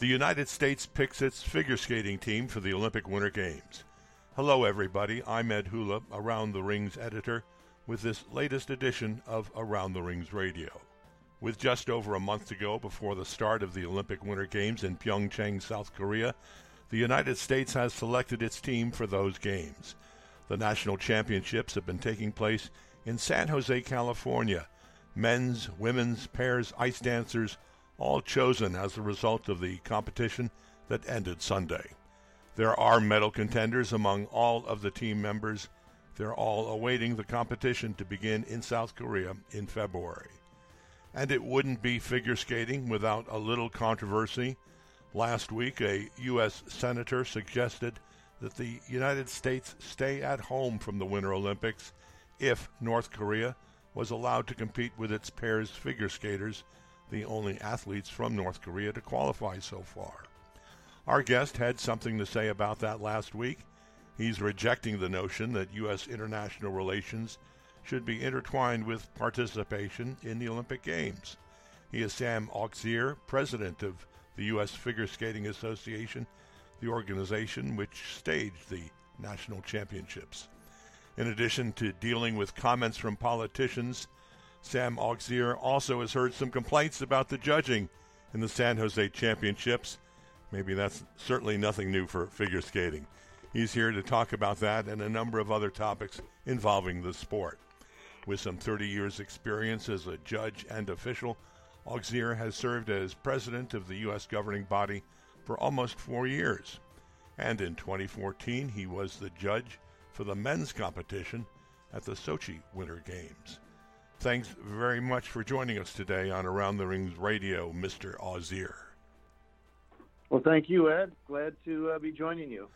the United States picks its figure skating team for the Olympic Winter Games. Hello, everybody. I'm Ed Hula, Around the Rings editor, with this latest edition of Around the Rings Radio. With just over a month to go before the start of the Olympic Winter Games in Pyeongchang, South Korea, the United States has selected its team for those games. The national championships have been taking place in San Jose, California. Men's, women's, pairs, ice dancers, all chosen as a result of the competition that ended Sunday. There are medal contenders among all of the team members. They're all awaiting the competition to begin in South Korea in February. And it wouldn't be figure skating without a little controversy. Last week, a U.S. Senator suggested that the United States stay at home from the Winter Olympics if North Korea was allowed to compete with its pairs figure skaters the only athletes from North Korea to qualify so far. Our guest had something to say about that last week. He's rejecting the notion that U.S. international relations should be intertwined with participation in the Olympic Games. He is Sam Auxier, president of the U.S. Figure Skating Association, the organization which staged the national championships. In addition to dealing with comments from politicians, Sam Auxier also has heard some complaints about the judging in the San Jose Championships. Maybe that's certainly nothing new for figure skating. He's here to talk about that and a number of other topics involving the sport. With some 30 years' experience as a judge and official, Auxier has served as president of the U.S. governing body for almost four years. And in 2014, he was the judge for the men's competition at the Sochi Winter Games. Thanks very much for joining us today on Around the Rings Radio, Mr. Auxier. Well, thank you, Ed. Glad to uh, be joining you.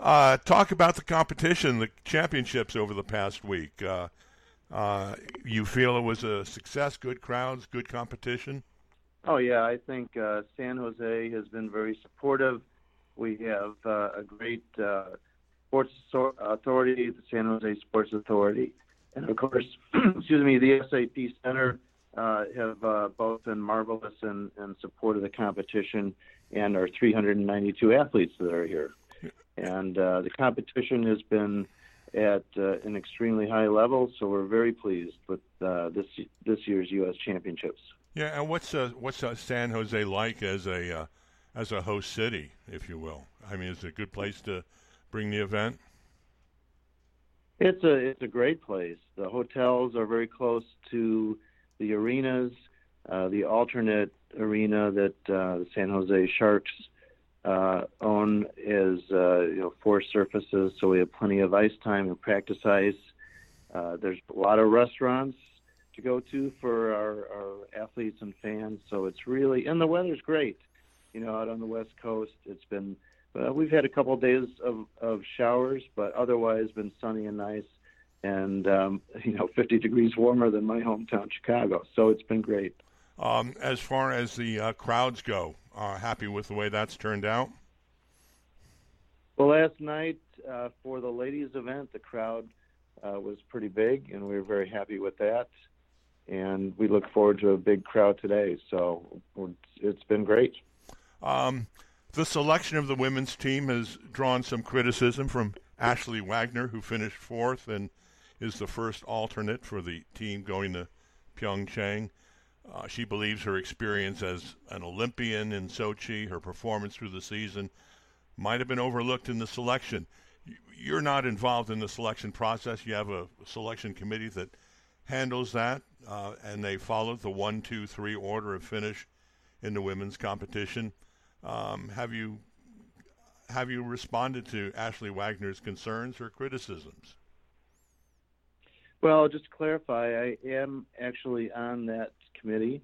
Uh, talk about the competition, the championships over the past week. Uh, uh you feel it was a success, good crowds, good competition? Oh, yeah. I think uh, San Jose has been very supportive. We have uh, a great sports authority, the San Jose Sports Authority and of course, excuse me, the SAP Center uh, have uh, both been marvelous in, in support of the competition and our 392 athletes that are here. And uh, the competition has been at uh, an extremely high level, so we're very pleased with uh, this this year's U.S. Championships. Yeah, and what's uh, what's San Jose like as a as a host city, if you will? I mean, is it a good place to bring the event? It's a it's a great place. The hotels are very close to the arenas. Uh, the alternate arena that uh, the San Jose Sharks uh, own is uh, you know four surfaces, so we have plenty of ice time and practice ice. Uh, there's a lot of restaurants to go to for our, our athletes and fans, so it's really and the weather's great. You know, out on the West Coast, it's been uh, we've had a couple of days of, of showers, but otherwise been sunny and nice, and um, you know, 50 degrees warmer than my hometown Chicago. So it's been great. Um, as far as the uh, crowds go, uh, happy with the way that's turned out. Well, last night uh, for the ladies' event, the crowd uh, was pretty big, and we were very happy with that. And we look forward to a big crowd today. So it's been great. Um, the selection of the women's team has drawn some criticism from Ashley Wagner, who finished fourth and is the first alternate for the team going to Pyeongchang. Uh, she believes her experience as an Olympian in Sochi, her performance through the season, might have been overlooked in the selection. You're not involved in the selection process. You have a selection committee that handles that, uh, and they followed the one, two, three order of finish in the women's competition. Um, have you have you responded to Ashley Wagner's concerns or criticisms? Well, just to clarify, I am actually on that committee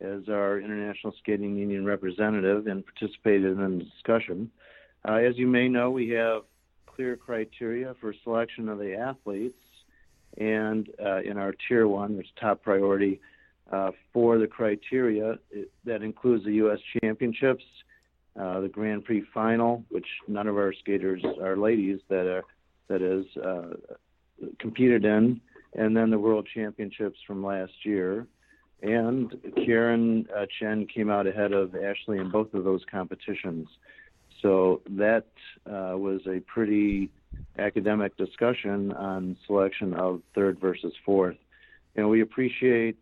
as our International Skating Union representative and participated in the discussion. Uh, as you may know, we have clear criteria for selection of the athletes, and uh, in our Tier 1, there's top priority uh, for the criteria. It, that includes the U.S. Championships, uh, the Grand Prix final, which none of our skaters are ladies that are that is uh, competed in, and then the World Championships from last year. and Karen uh, Chen came out ahead of Ashley in both of those competitions. So that uh, was a pretty academic discussion on selection of third versus fourth. And we appreciate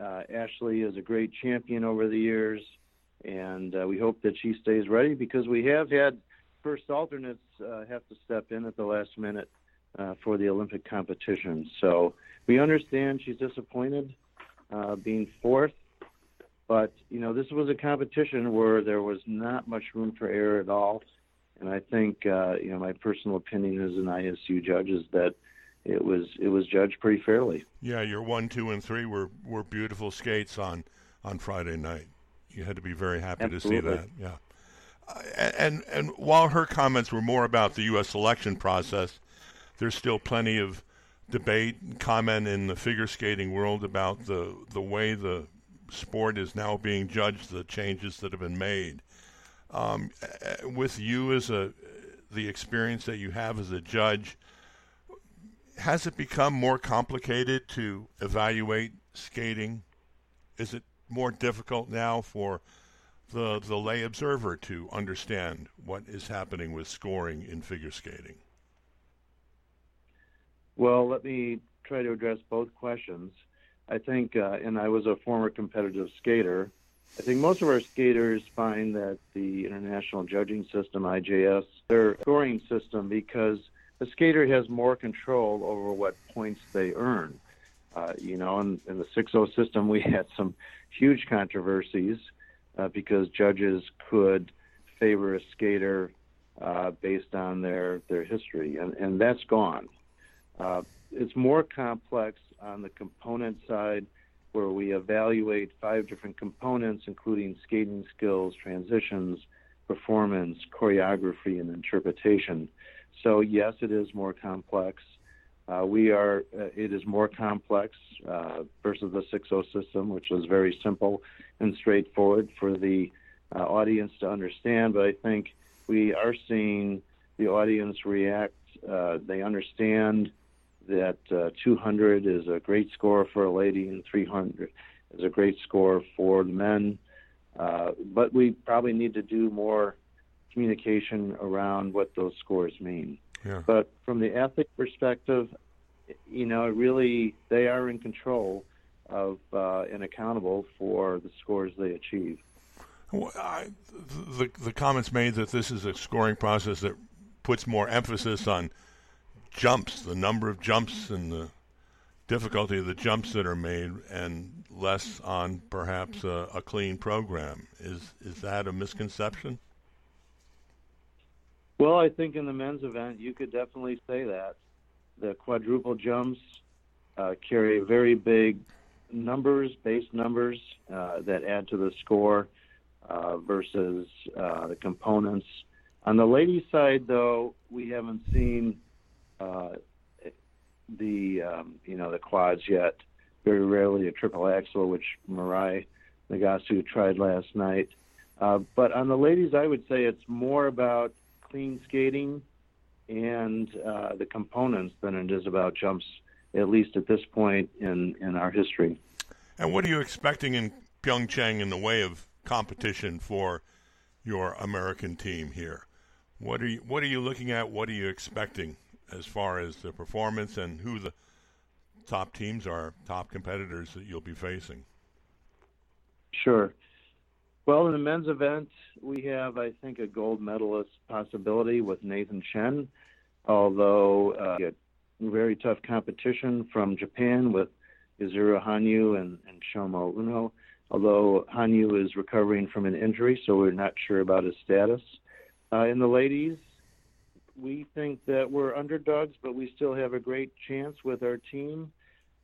uh, Ashley as a great champion over the years, and uh, we hope that she stays ready because we have had first alternates uh, have to step in at the last minute uh, for the Olympic competition. So we understand she's disappointed uh, being fourth, but you know this was a competition where there was not much room for error at all, and I think uh, you know my personal opinion as an ISU judge is that it was it was judged pretty fairly. Yeah, your one, two, and three were were beautiful skates on on Friday night. You had to be very happy Absolutely. to see that. Yeah. Uh, and and while her comments were more about the U.S. election process, there's still plenty of debate and comment in the figure skating world about the the way the sport is now being judged, the changes that have been made. Um, with you as a the experience that you have as a judge, has it become more complicated to evaluate skating? Is it more difficult now for the the lay observer to understand what is happening with scoring in figure skating? Well, let me try to address both questions. I think, uh, and I was a former competitive skater. I think most of our skaters find that the international judging system, IJS, their scoring system, because the skater has more control over what points they earn. Uh, you know, in, in the 6-0 system, we had some huge controversies uh, because judges could favor a skater uh, based on their, their history, and, and that's gone. Uh, it's more complex on the component side, where we evaluate five different components, including skating skills, transitions, performance, choreography, and interpretation. So yes, it is more complex. Uh, we are. Uh, it is more complex uh, versus the 6-0 system, which was very simple and straightforward for the uh, audience to understand. But I think we are seeing the audience react. Uh, they understand that uh, 200 is a great score for a lady and 300 is a great score for the men. But we probably need to do more communication around what those scores mean. Yeah. But from the athlete perspective, you know, really they are in control of uh, and accountable for the scores they achieve. Well, I, the the comments made that this is a scoring process that puts more emphasis on jumps, the number of jumps and the difficulty of the jumps that are made, and less on perhaps a, a clean program. Is is that a misconception? Well, I think in the men's event, you could definitely say that. The quadruple jumps uh, carry very big numbers, base numbers uh, that add to the score uh, versus uh, the components. On the ladies' side, though, we haven't seen uh, the um, you know the quads yet. Very rarely a triple axel, which Mirai Nagasu tried last night. Uh, but on the ladies, I would say it's more about clean skating and uh, the components than it is about jumps, at least at this point in, in our history. And what are you expecting in Pyeongchang in the way of competition for your American team here? What are you What are you looking at? What are you expecting? as far as the performance and who the top teams are, top competitors that you'll be facing? Sure. Well, in the men's event, we have, I think, a gold medalist possibility with Nathan Chen, although uh, very tough competition from Japan with Yuzuru Hanyu and, and Shoma Uno, although Hanyu is recovering from an injury, so we're not sure about his status. Uh, in the ladies, we think that we're underdogs, but we still have a great chance with our team.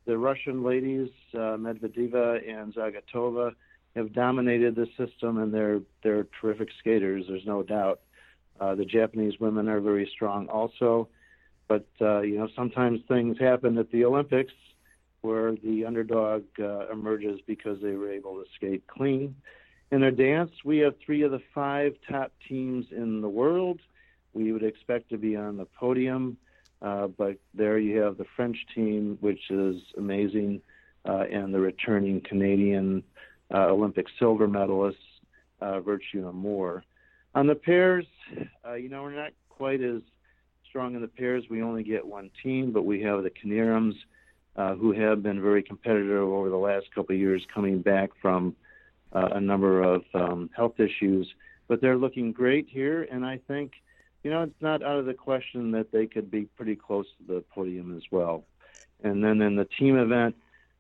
The Russian ladies, uh, Medvedeva and Zagitova, have dominated the system, and they're they're terrific skaters. There's no doubt. Uh, the Japanese women are very strong, also, but uh, you know sometimes things happen at the Olympics where the underdog uh, emerges because they were able to skate clean. In our dance, we have three of the five top teams in the world we would expect to be on the podium. Uh, but there you have the French team, which is amazing. uh, and the returning Canadian uh, Olympic silver medalists, uh, Virtue and Moir. On the pairs, uh, you know, we're not quite as strong in the pairs. We only get one team, but we have the Knierims, uh, who have been very competitive over the last couple of years, coming back from uh, a number of um, health issues. But they're looking great here, and I think, you know, it's not out of the question that they could be pretty close to the podium as well. And then in the team event,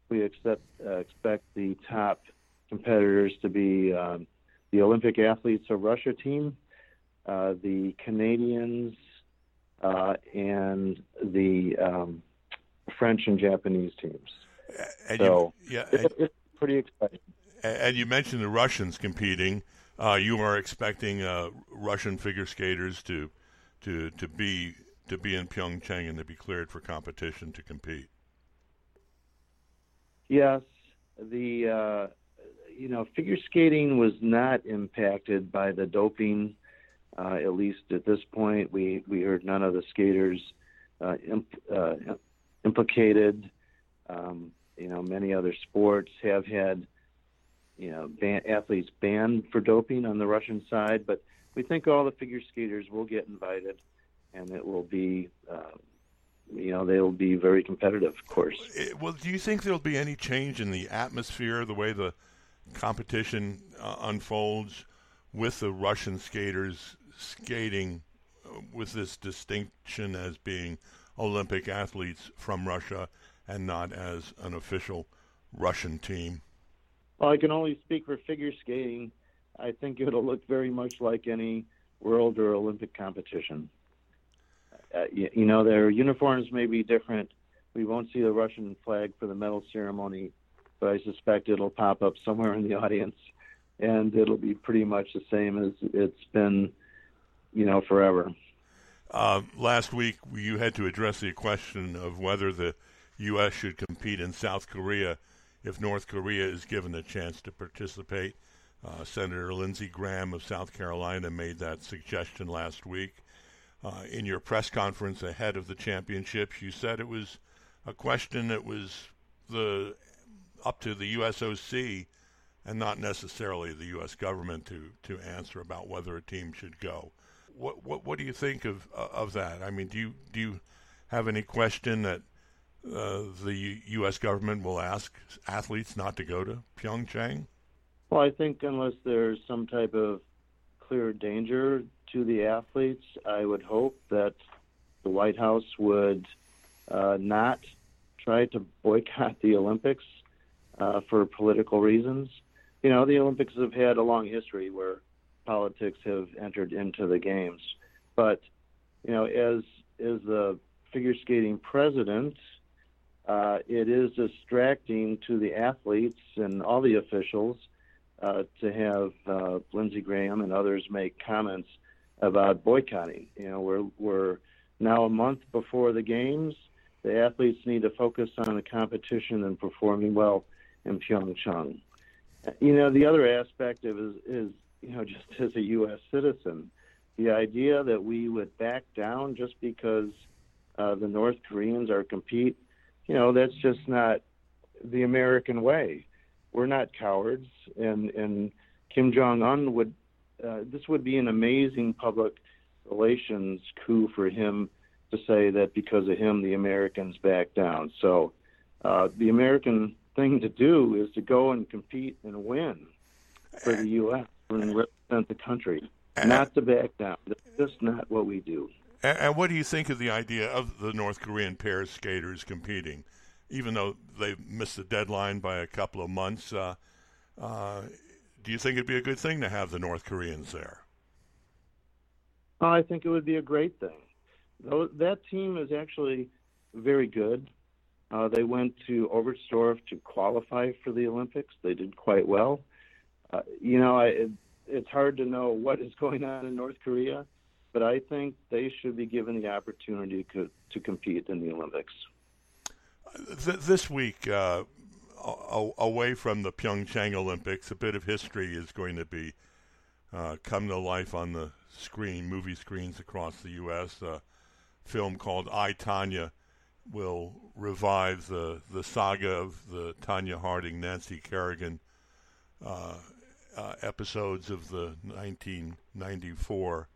we expect uh, expect the top competitors to be um, the Olympic athletes of Russia team, uh, the Canadians, uh, and the um, French and Japanese teams. And so you, yeah, it's, it's, pretty exciting. And you mentioned the Russians competing. Uh, you are expecting uh, Russian figure skaters to to to be to be in Pyeongchang and to be cleared for competition to compete. Yes, the uh, you know figure skating was not impacted by the doping. Uh, at least at this point, we we heard none of the skaters uh, imp, uh, implicated. Um, you know, many other sports have had you know ban- athletes banned for doping on the Russian side, but we think all the figure skaters will get invited, and it will be. Uh, you know they'll be very competitive, of course. Well, do you think there'll be any change in the atmosphere, the way the competition uh, unfolds, with the Russian skaters skating uh, with this distinction as being Olympic athletes from Russia and not as an official Russian team? Well, I can only speak for figure skating. I think it'll look very much like any world or Olympic competition. Uh, you, you, know, their uniforms may be different. We won't see the Russian flag for the medal ceremony, but I suspect it'll pop up somewhere in the audience, and it'll be pretty much the same as it's been, you know, forever. Uh, last week, you had to address the question of whether the U.S. should compete in South Korea if North Korea is given a chance to participate. Uh, Senator Lindsey Graham of South Carolina made that suggestion last week. Uh, in your press conference ahead of the championships, you said it was a question that was the up to the USOC and not necessarily the U.S. government to, to answer about whether a team should go. What what what do you think of uh, of that? I mean, do you do you have any question that uh, the U.S. government will ask athletes not to go to Pyeongchang? Well, I think unless there's some type of clear danger to the athletes, I would hope that the White House would uh, not try to boycott the Olympics uh, for political reasons. You know, the Olympics have had a long history where politics have entered into the games, but you know, as as the figure skating president, uh, it is distracting to the athletes and all the officials uh, to have uh, Lindsey Graham and others make comments about boycotting. You know, we're we're now a month before the games. The athletes need to focus on the competition and performing well in Pyeongchang. You know, the other aspect of is, is you know just as a U.S. citizen, the idea that we would back down just because uh, the North Koreans are compete, you know, that's just not the American way. We're not cowards, and and Kim Jong Un would uh, this would be an amazing public relations coup for him to say that because of him the Americans back down. So uh, the American thing to do is to go and compete and win for the U.S. and represent the country, not to back down. That's just not what we do. And, what do you think of the idea of the North Korean pair skaters competing, even though they missed the deadline by a couple of months? Uh, uh, do you think it'd be a good thing to have the North Koreans there? I think it would be a great thing. That team is actually very good. Uh, they went to Oberstdorf to qualify for the Olympics. They did quite well. Uh, you know, I, it, it's hard to know what is going on in North Korea, but I think they should be given the opportunity to, to compete in the Olympics. This week, uh, away from the Pyeongchang Olympics, a bit of history is going to be uh, come to life on the screen, movie screens across the U.S. A film called I Tonya will revive the, the saga of the Tonya Harding, Nancy Kerrigan uh, uh, episodes of the 1994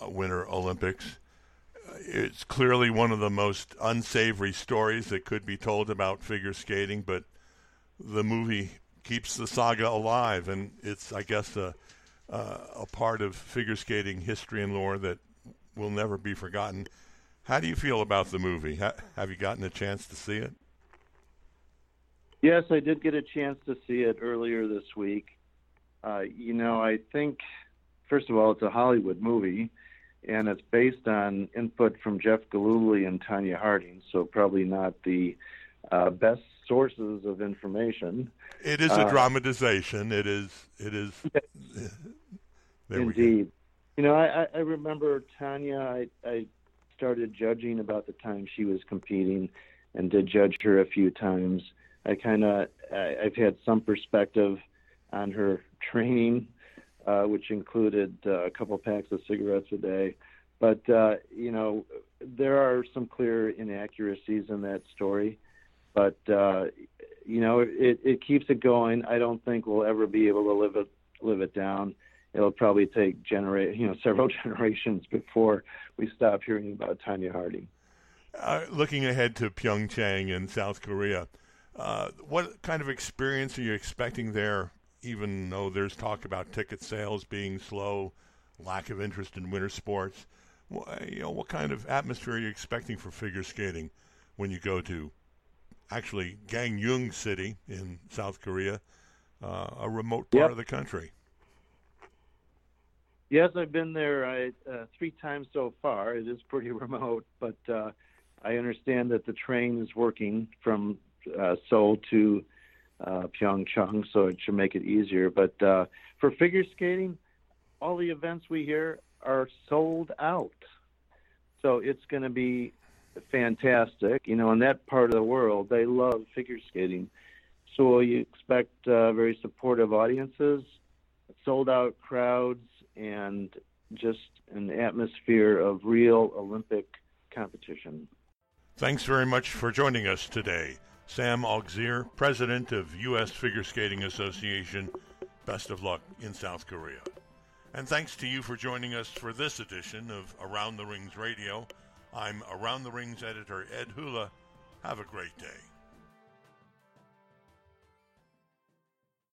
uh, Winter Olympics. It's clearly one of the most unsavory stories that could be told about figure skating, but the movie keeps the saga alive, and it's, I guess, a, a part of figure skating history and lore that will never be forgotten. How do you feel about the movie? Ha- have you gotten a chance to see it? Yes, I did get a chance to see it earlier this week. Uh, you know, I think, first of all, it's a Hollywood movie, and it's based on input from Jeff Gillooly and Tonya Harding, so probably not the uh, best sources of information. It is a uh, dramatization. It is. It is. indeed. You know, I, I remember Tonya. I, I started judging about the time she was competing, and did judge her a few times. I kind of I've had some perspective on her training, uh, which included uh, a couple packs of cigarettes a day. But uh, you know, there are some clear inaccuracies in that story. But uh, you know, it, it keeps it going. I don't think we'll ever be able to live it live it down. It'll probably take genera- you know several generations before we stop hearing about Tonya Harding. Uh, looking ahead to Pyeongchang in South Korea, uh, what kind of experience are you expecting there? Even though there's talk about ticket sales being slow, lack of interest in winter sports, you know, what kind of atmosphere are you expecting for figure skating when you go to actually Gangneung City in South Korea, uh, a remote part yep. of the country. Yes, I've been there I, uh, three times so far. It is pretty remote, but uh, I understand that the train is working from uh, Seoul to uh, Pyeongchang, so it should make it easier. But uh, for figure skating, all the events we hear are sold out. So it's going to be fantastic. You know, in that part of the world, they love figure skating. So you expect uh, very supportive audiences, sold out crowds, and just an atmosphere of real Olympic competition. Thanks very much for joining us today. Sam Auxier, President of U.S. Figure Skating Association. Best of luck in South Korea. And thanks to you for joining us for this edition of Around the Rings Radio. I'm Around the Rings editor Ed Hula. Have a great day.